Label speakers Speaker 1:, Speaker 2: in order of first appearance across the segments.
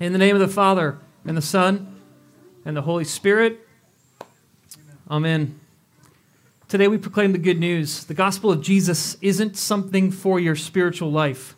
Speaker 1: In the name of the Father, and the Son, and the Holy Spirit. Amen. Today we proclaim the good news. The gospel of Jesus isn't something for your spiritual life.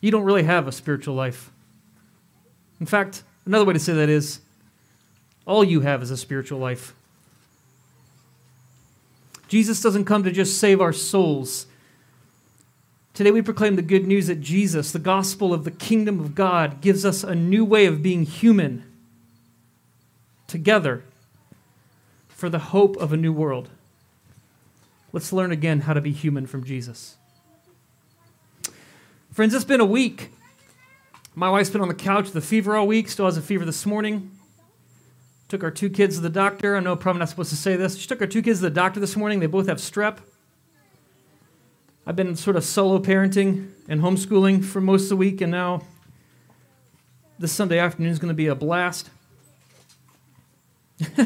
Speaker 1: You don't really have a spiritual life. In fact, another way to say that is all you have is a spiritual life. Jesus doesn't come to just save our souls. Today we proclaim the good news that Jesus, the gospel of the kingdom of God, gives us a new way of being human together for the hope of a new world. Let's learn again how to be human from Jesus. Friends, it's been a week. My wife's been on the couch with a fever all week, still has a fever this morning. Took our two kids to the doctor. I know I'm probably not supposed to say this. She took our two kids to the doctor this morning. They both have strep. I've been sort of solo parenting and homeschooling for most of the week, and now this Sunday afternoon is going to be a blast.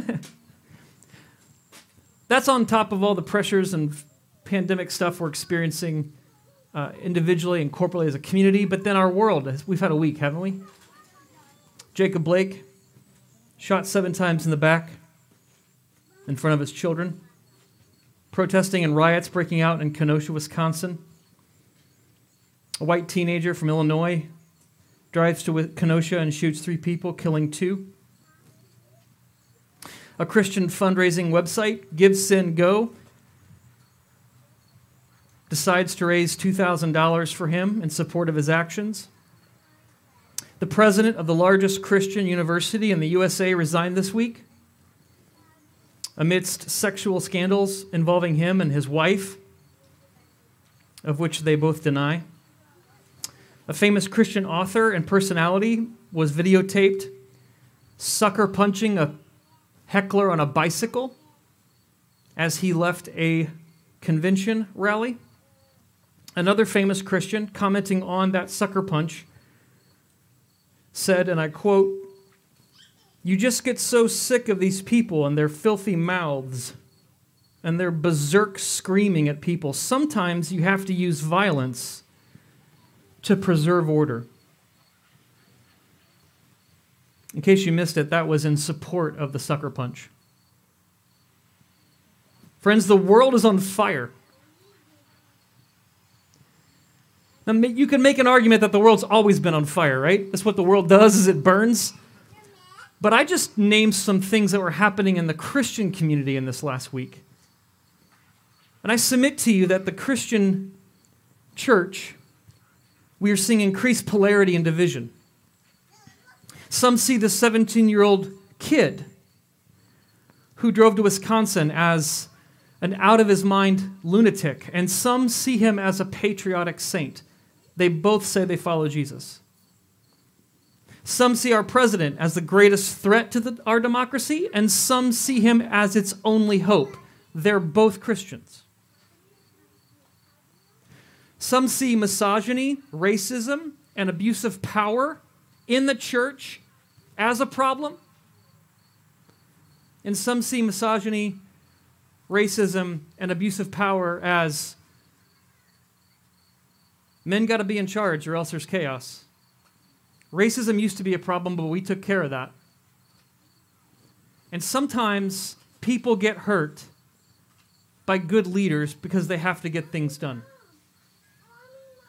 Speaker 1: That's on top of all the pressures and pandemic stuff we're experiencing uh, individually and corporately as a community, but then our world. We've had a week, haven't we? Jacob Blake shot seven times in the back in front of his children. Protesting and riots breaking out in Kenosha, Wisconsin. A white teenager from Illinois drives to Kenosha and shoots three people, killing two. A Christian fundraising website, GiveSendGo, decides to raise $2,000 for him in support of his actions. The president of the largest Christian university in the USA resigned this week amidst sexual scandals involving him and his wife, of which they both deny. A famous Christian author and personality was videotaped sucker punching a heckler on a bicycle as he left a convention rally. Another famous Christian, commenting on that sucker punch, said, and I quote, You just get so sick of these people and their filthy mouths and their berserk screaming at people. Sometimes you have to use violence to preserve order. In case you missed it, that was in support of the sucker punch. Friends, the world is on fire. Now, you can make an argument that the world's always been on fire, right? That's what the world does is it burns. But I just named some things that were happening in the Christian community in this last week. And I submit to you that the Christian church, we are seeing increased polarity and division. Some see the 17 year old kid who drove to Wisconsin as an out of his mind lunatic, and some see him as a patriotic saint. They both say they follow Jesus. Some see our president as the greatest threat to the, our democracy, and some see him as its only hope. They're both Christians. Some see misogyny, racism, and abuse of power in the church as a problem. And some see misogyny, racism, and abuse of power as Men got to be in charge or else there's chaos. Racism used to be a problem, but we took care of that. And sometimes people get hurt by good leaders because they have to get things done.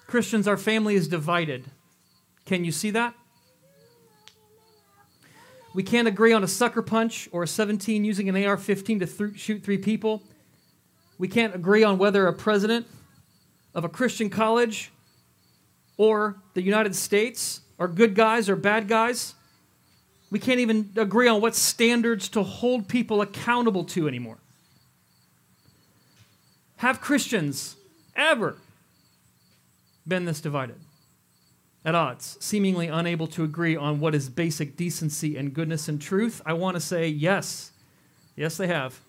Speaker 1: Christians, our family is divided. Can you see that? We can't agree on a sucker punch or a 17 using an AR 15 to th- shoot three people. We can't agree on whether a president of a Christian college or the United States are good guys or bad guys. We can't even agree on what standards to hold people accountable to anymore. Have Christians ever been this divided? At odds, seemingly unable to agree on what is basic decency and goodness and truth? I want to say yes. Yes, they have.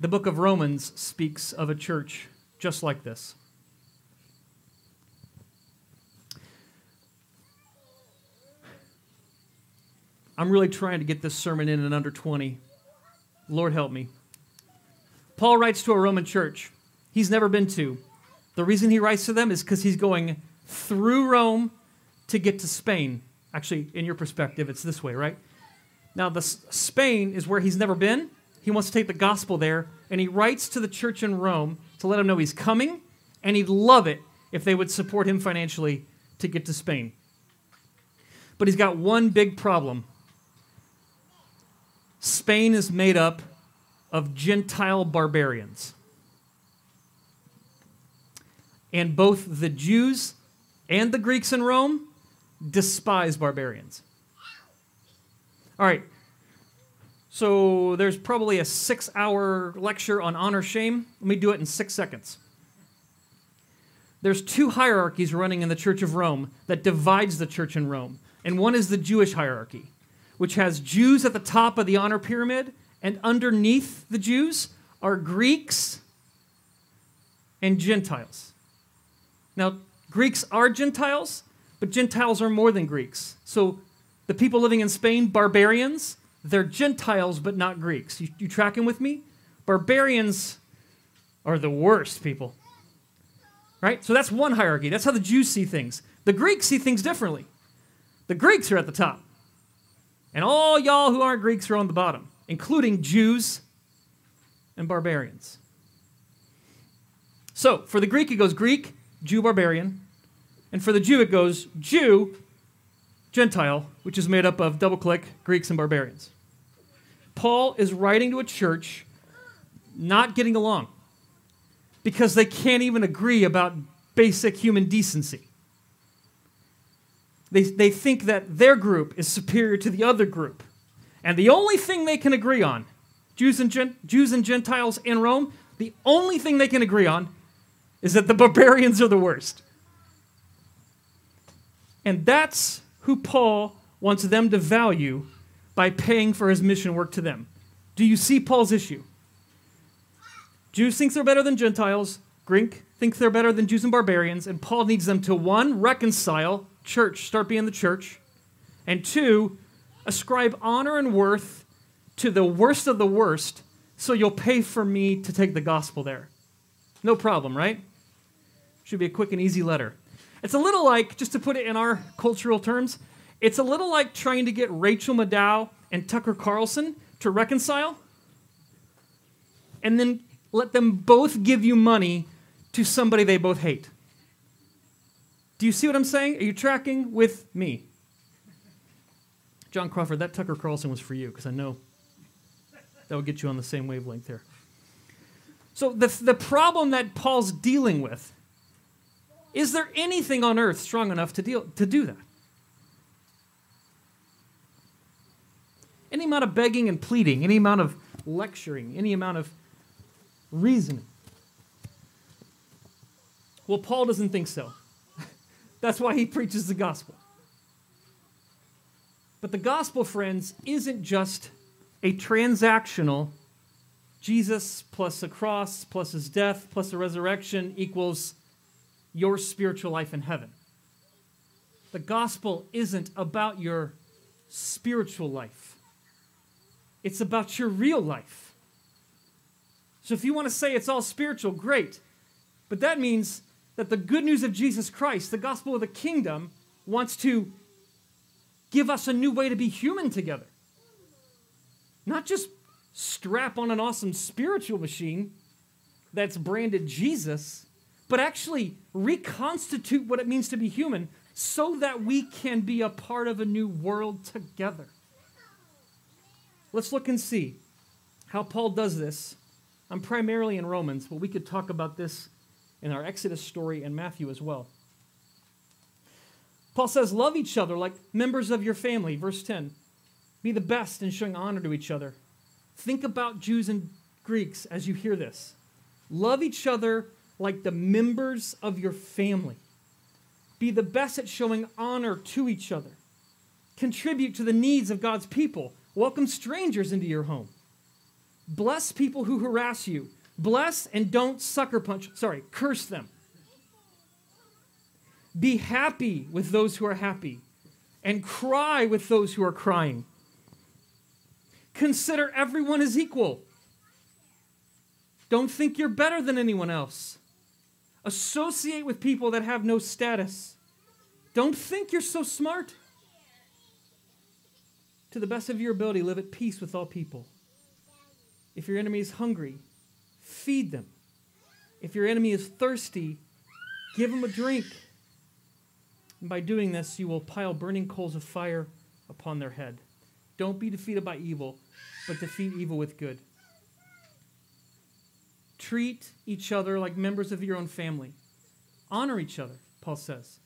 Speaker 1: The book of Romans speaks of a church just like this. I'm really trying to get this sermon in in under 20. Lord help me. Paul writes to a Roman church he's never been to. The reason he writes to them is because he's going through Rome to get to Spain. Actually, in your perspective, it's this way, right? Now, the Spain is where he's never been. He wants to take the gospel there, and he writes to the church in Rome to let them know he's coming, and he'd love it if they would support him financially to get to Spain. But he's got one big problem. Spain is made up of Gentile barbarians. And both the Jews and the Greeks in Rome despise barbarians. All right. So there's probably a six hour lecture on honor shame. Let me do it in six seconds. There's two hierarchies running in the Church of Rome that divides the church in Rome. And one is the Jewish hierarchy, which has Jews at the top of the honor pyramid, and underneath the Jews are Greeks and Gentiles. Now, Greeks are Gentiles, but Gentiles are more than Greeks. So the people living in Spain, barbarians, they're Gentiles but not Greeks. You, you tracking with me? Barbarians are the worst people. Right? So that's one hierarchy. That's how the Jews see things. The Greeks see things differently. The Greeks are at the top. And all y'all who aren't Greeks are on the bottom, including Jews and barbarians. So for the Greek, it goes Greek, Jew, barbarian. And for the Jew, it goes Jew, Gentile, which is made up of double click Greeks and barbarians. Paul is writing to a church not getting along because they can't even agree about basic human decency. They, they think that their group is superior to the other group. And the only thing they can agree on, Jews and, Gent, Jews and Gentiles in Rome, the only thing they can agree on is that the barbarians are the worst. And that's who Paul wants them to value by paying for his mission work to them. Do you see Paul's issue? Jews think they're better than Gentiles, Greek thinks they're better than Jews and barbarians, and Paul needs them to one, reconcile, church, start being the church, and two, ascribe honor and worth to the worst of the worst, so you'll pay for me to take the gospel there. No problem, right? Should be a quick and easy letter. It's a little like, just to put it in our cultural terms, it's a little like trying to get Rachel Maddow and Tucker Carlson to reconcile and then let them both give you money to somebody they both hate. Do you see what I'm saying? Are you tracking with me? John Crawford, that Tucker Carlson was for you because I know that would get you on the same wavelength there. So, the, the problem that Paul's dealing with is there anything on earth strong enough to, deal, to do that? Any amount of begging and pleading, any amount of lecturing, any amount of reasoning. Well, Paul doesn't think so. That's why he preaches the gospel. But the gospel, friends, isn't just a transactional Jesus plus a cross plus his death plus a resurrection equals your spiritual life in heaven. The gospel isn't about your spiritual life, it's about your real life. So if you want to say it's all spiritual, great. But that means that the good news of Jesus Christ, the gospel of the kingdom, wants to give us a new way to be human together. Not just strap on an awesome spiritual machine that's branded Jesus, but actually reconstitute what it means to be human so that we can be a part of a new world together. Let's look and see how Paul does this. I'm primarily in Romans, but we could talk about this in our Exodus story and Matthew as well. Paul says, Love each other like members of your family. Verse 10. Be the best in showing honor to each other. Think about Jews and Greeks as you hear this. Love each other like the members of your family. Be the best at showing honor to each other. Contribute to the needs of God's people. Welcome strangers into your home. Bless people who harass you. Bless and don't sucker punch, sorry, curse them. Be happy with those who are happy and cry with those who are crying. Consider everyone as equal. Don't think you're better than anyone else. Associate with people that have no status. Don't think you're so smart. To the best of your ability, live at peace with all people. If your enemy is hungry, feed them. If your enemy is thirsty, give him a drink. And by doing this, you will pile burning coals of fire upon their head. Don't be defeated by evil, but defeat evil with good. Treat each other like members of your own family. Honor each other, Paul says.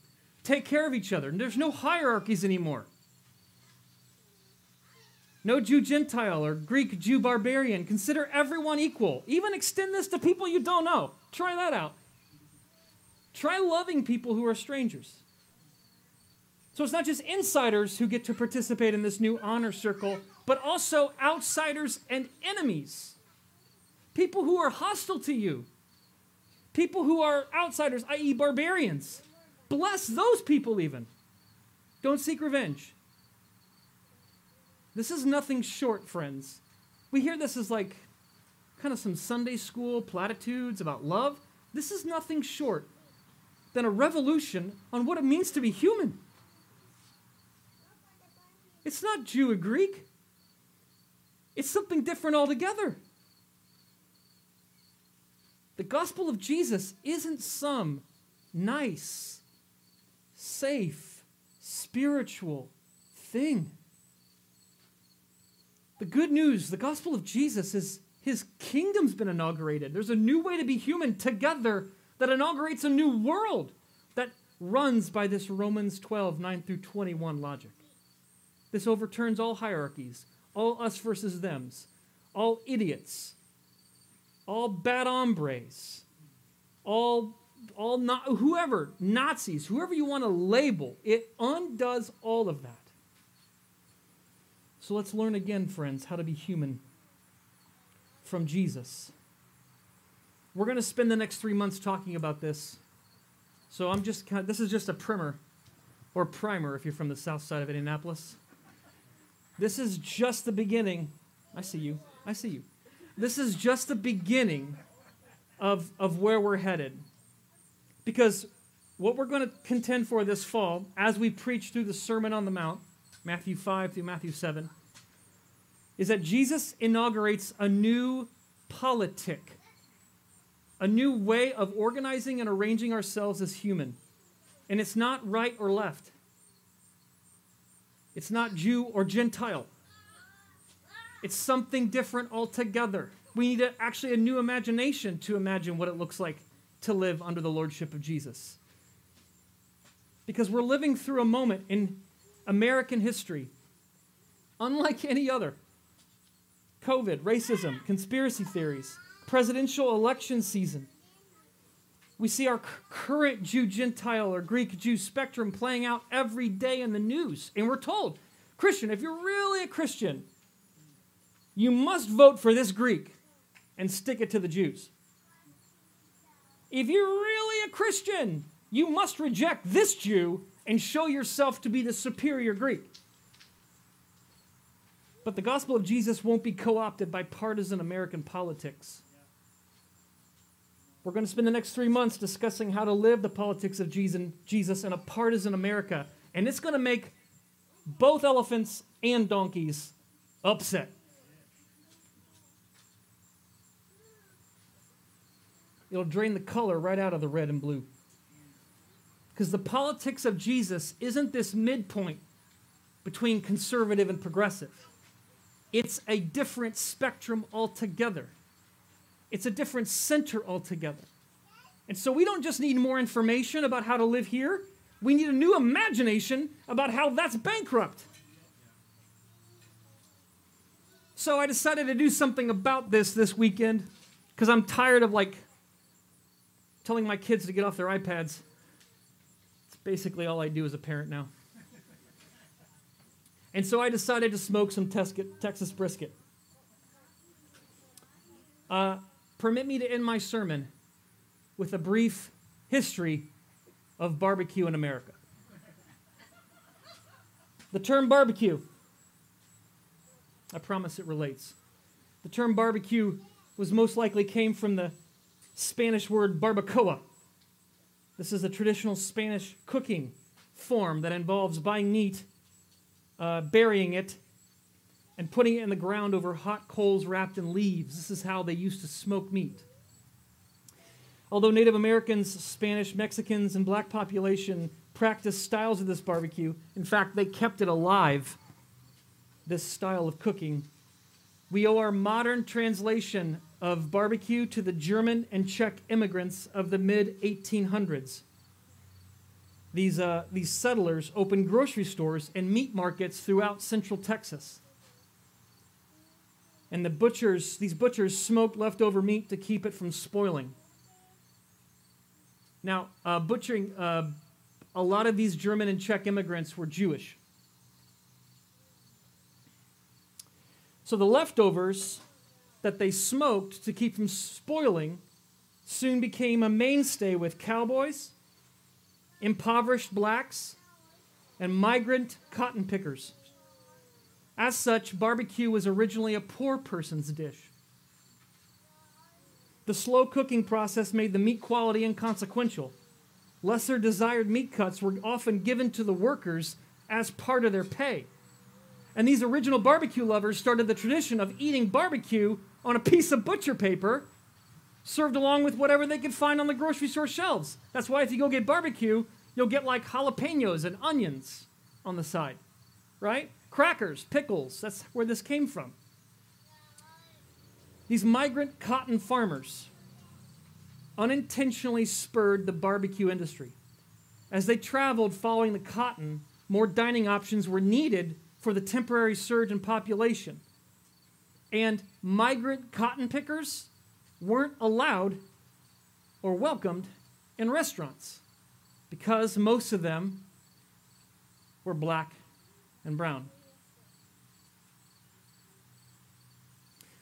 Speaker 1: Take care of each other. There's no hierarchies anymore. No Jew Gentile or Greek Jew barbarian. Consider everyone equal. Even extend this to people you don't know. Try that out. Try loving people who are strangers. So it's not just insiders who get to participate in this new honor circle, but also outsiders and enemies people who are hostile to you, people who are outsiders, i.e., barbarians. Bless those people, even. Don't seek revenge. This is nothing short, friends. We hear this as like kind of some Sunday school platitudes about love. This is nothing short than a revolution on what it means to be human. It's not Jew or Greek, it's something different altogether. The gospel of Jesus isn't some nice, safe, spiritual thing. The good news, the gospel of Jesus, is his kingdom's been inaugurated. There's a new way to be human together that inaugurates a new world that runs by this Romans 12, 9 through 21 logic. This overturns all hierarchies, all us versus thems, all idiots, all bad hombres, all all not whoever Nazis, whoever you want to label, it undoes all of that. So let's learn again, friends, how to be human from Jesus. We're going to spend the next three months talking about this. So I'm just kind of, this is just a primer or primer if you're from the south side of Indianapolis. This is just the beginning. I see you. I see you. This is just the beginning of, of where we're headed. Because what we're going to contend for this fall, as we preach through the Sermon on the Mount, Matthew 5 through Matthew 7, is that Jesus inaugurates a new politic, a new way of organizing and arranging ourselves as human. And it's not right or left, it's not Jew or Gentile. It's something different altogether. We need a, actually a new imagination to imagine what it looks like to live under the lordship of Jesus. Because we're living through a moment in American history unlike any other. COVID, racism, conspiracy theories, presidential election season. We see our current Jew Gentile or Greek Jew spectrum playing out every day in the news. And we're told, Christian, if you're really a Christian, you must vote for this Greek and stick it to the Jews. If you're really a Christian, you must reject this Jew and show yourself to be the superior Greek. But the gospel of Jesus won't be co opted by partisan American politics. We're going to spend the next three months discussing how to live the politics of Jesus in a partisan America. And it's going to make both elephants and donkeys upset. It'll drain the color right out of the red and blue. Because the politics of Jesus isn't this midpoint between conservative and progressive. It's a different spectrum altogether. It's a different center altogether. And so we don't just need more information about how to live here, we need a new imagination about how that's bankrupt. So I decided to do something about this this weekend because I'm tired of like telling my kids to get off their iPads. Basically all I do as a parent now. And so I decided to smoke some Texas brisket. Uh, permit me to end my sermon with a brief history of barbecue in America. The term barbecue, I promise it relates. The term barbecue was most likely came from the Spanish word barbacoa. This is a traditional Spanish cooking form that involves buying meat, uh, burying it, and putting it in the ground over hot coals wrapped in leaves. This is how they used to smoke meat. Although Native Americans, Spanish, Mexicans, and black population practiced styles of this barbecue, in fact, they kept it alive, this style of cooking. We owe our modern translation of barbecue to the German and Czech immigrants of the mid 1800s. These, uh, these settlers opened grocery stores and meat markets throughout central Texas. And the butchers, these butchers smoked leftover meat to keep it from spoiling. Now, uh, butchering, uh, a lot of these German and Czech immigrants were Jewish. So the leftovers that they smoked to keep from spoiling soon became a mainstay with cowboys, impoverished blacks, and migrant cotton pickers. As such, barbecue was originally a poor person's dish. The slow cooking process made the meat quality inconsequential. Lesser desired meat cuts were often given to the workers as part of their pay. And these original barbecue lovers started the tradition of eating barbecue on a piece of butcher paper served along with whatever they could find on the grocery store shelves. That's why if you go get barbecue, you'll get like jalapenos and onions on the side, right? Crackers, pickles, that's where this came from. These migrant cotton farmers unintentionally spurred the barbecue industry. As they traveled following the cotton, more dining options were needed for the temporary surge in population. And migrant cotton pickers weren't allowed or welcomed in restaurants because most of them were black and brown.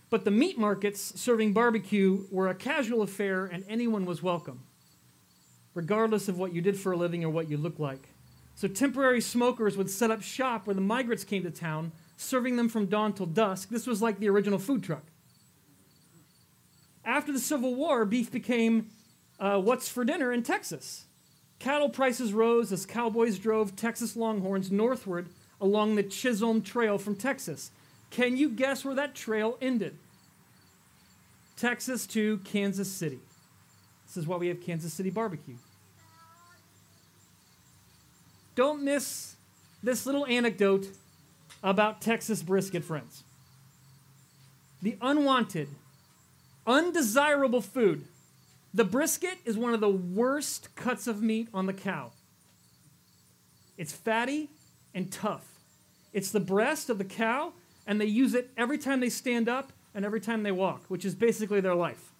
Speaker 1: But the meat markets serving barbecue were a casual affair and anyone was welcome, regardless of what you did for a living or what you looked like. So temporary smokers would set up shop where the migrants came to town, serving them from dawn till dusk. This was like the original food truck. After the Civil War, beef became uh, what's for dinner in Texas. Cattle prices rose as cowboys drove Texas Longhorns northward along the Chisholm Trail from Texas. Can you guess where that trail ended? Texas to Kansas City. This is why we have Kansas City barbecue. Don't miss this little anecdote about Texas brisket, friends. The unwanted, undesirable food. The brisket is one of the worst cuts of meat on the cow. It's fatty and tough. It's the breast of the cow, and they use it every time they stand up and every time they walk, which is basically their life.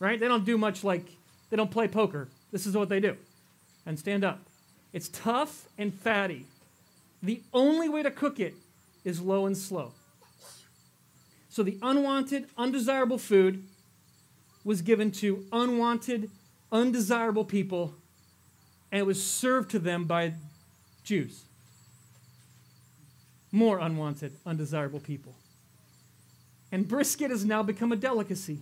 Speaker 1: Right? They don't do much like, they don't play poker. This is what they do. And stand up. It's tough and fatty. The only way to cook it is low and slow. So the unwanted, undesirable food was given to unwanted, undesirable people, and it was served to them by Jews. More unwanted, undesirable people. And brisket has now become a delicacy.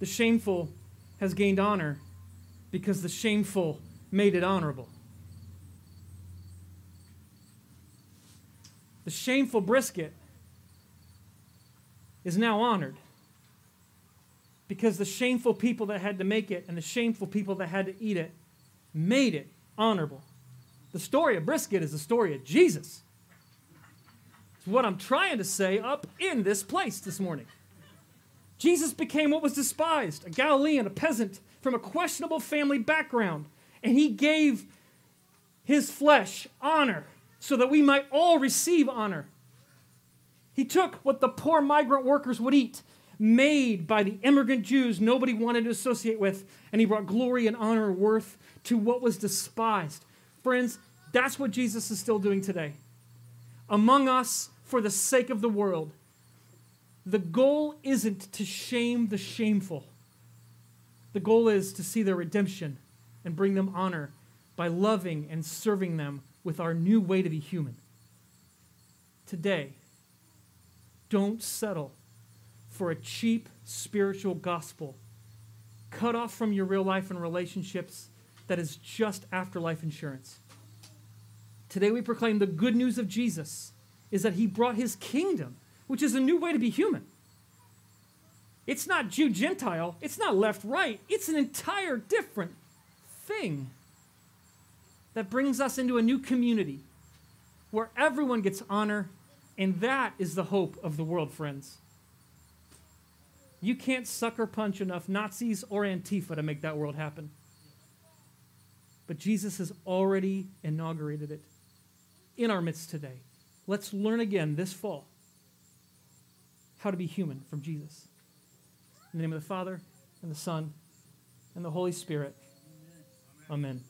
Speaker 1: The shameful has gained honor because the shameful made it honorable. The shameful brisket is now honored because the shameful people that had to make it and the shameful people that had to eat it made it honorable. The story of brisket is the story of Jesus. It's what I'm trying to say up in this place this morning. Jesus became what was despised a Galilean, a peasant from a questionable family background, and he gave his flesh honor so that we might all receive honor. He took what the poor migrant workers would eat, made by the immigrant Jews nobody wanted to associate with, and he brought glory and honor and worth to what was despised. Friends, that's what Jesus is still doing today. Among us, for the sake of the world, the goal isn't to shame the shameful. The goal is to see their redemption and bring them honor by loving and serving them with our new way to be human. today, don't settle for a cheap spiritual gospel cut off from your real life and relationships that is just afterlife insurance. Today we proclaim the good news of Jesus is that he brought his kingdom, which is a new way to be human. It's not Jew Gentile, it's not left right, it's an entire different thing that brings us into a new community where everyone gets honor, and that is the hope of the world, friends. You can't sucker punch enough Nazis or Antifa to make that world happen. But Jesus has already inaugurated it in our midst today. Let's learn again this fall how to be human from Jesus. In the name of the Father, and the Son, and the Holy Spirit. Amen. Amen.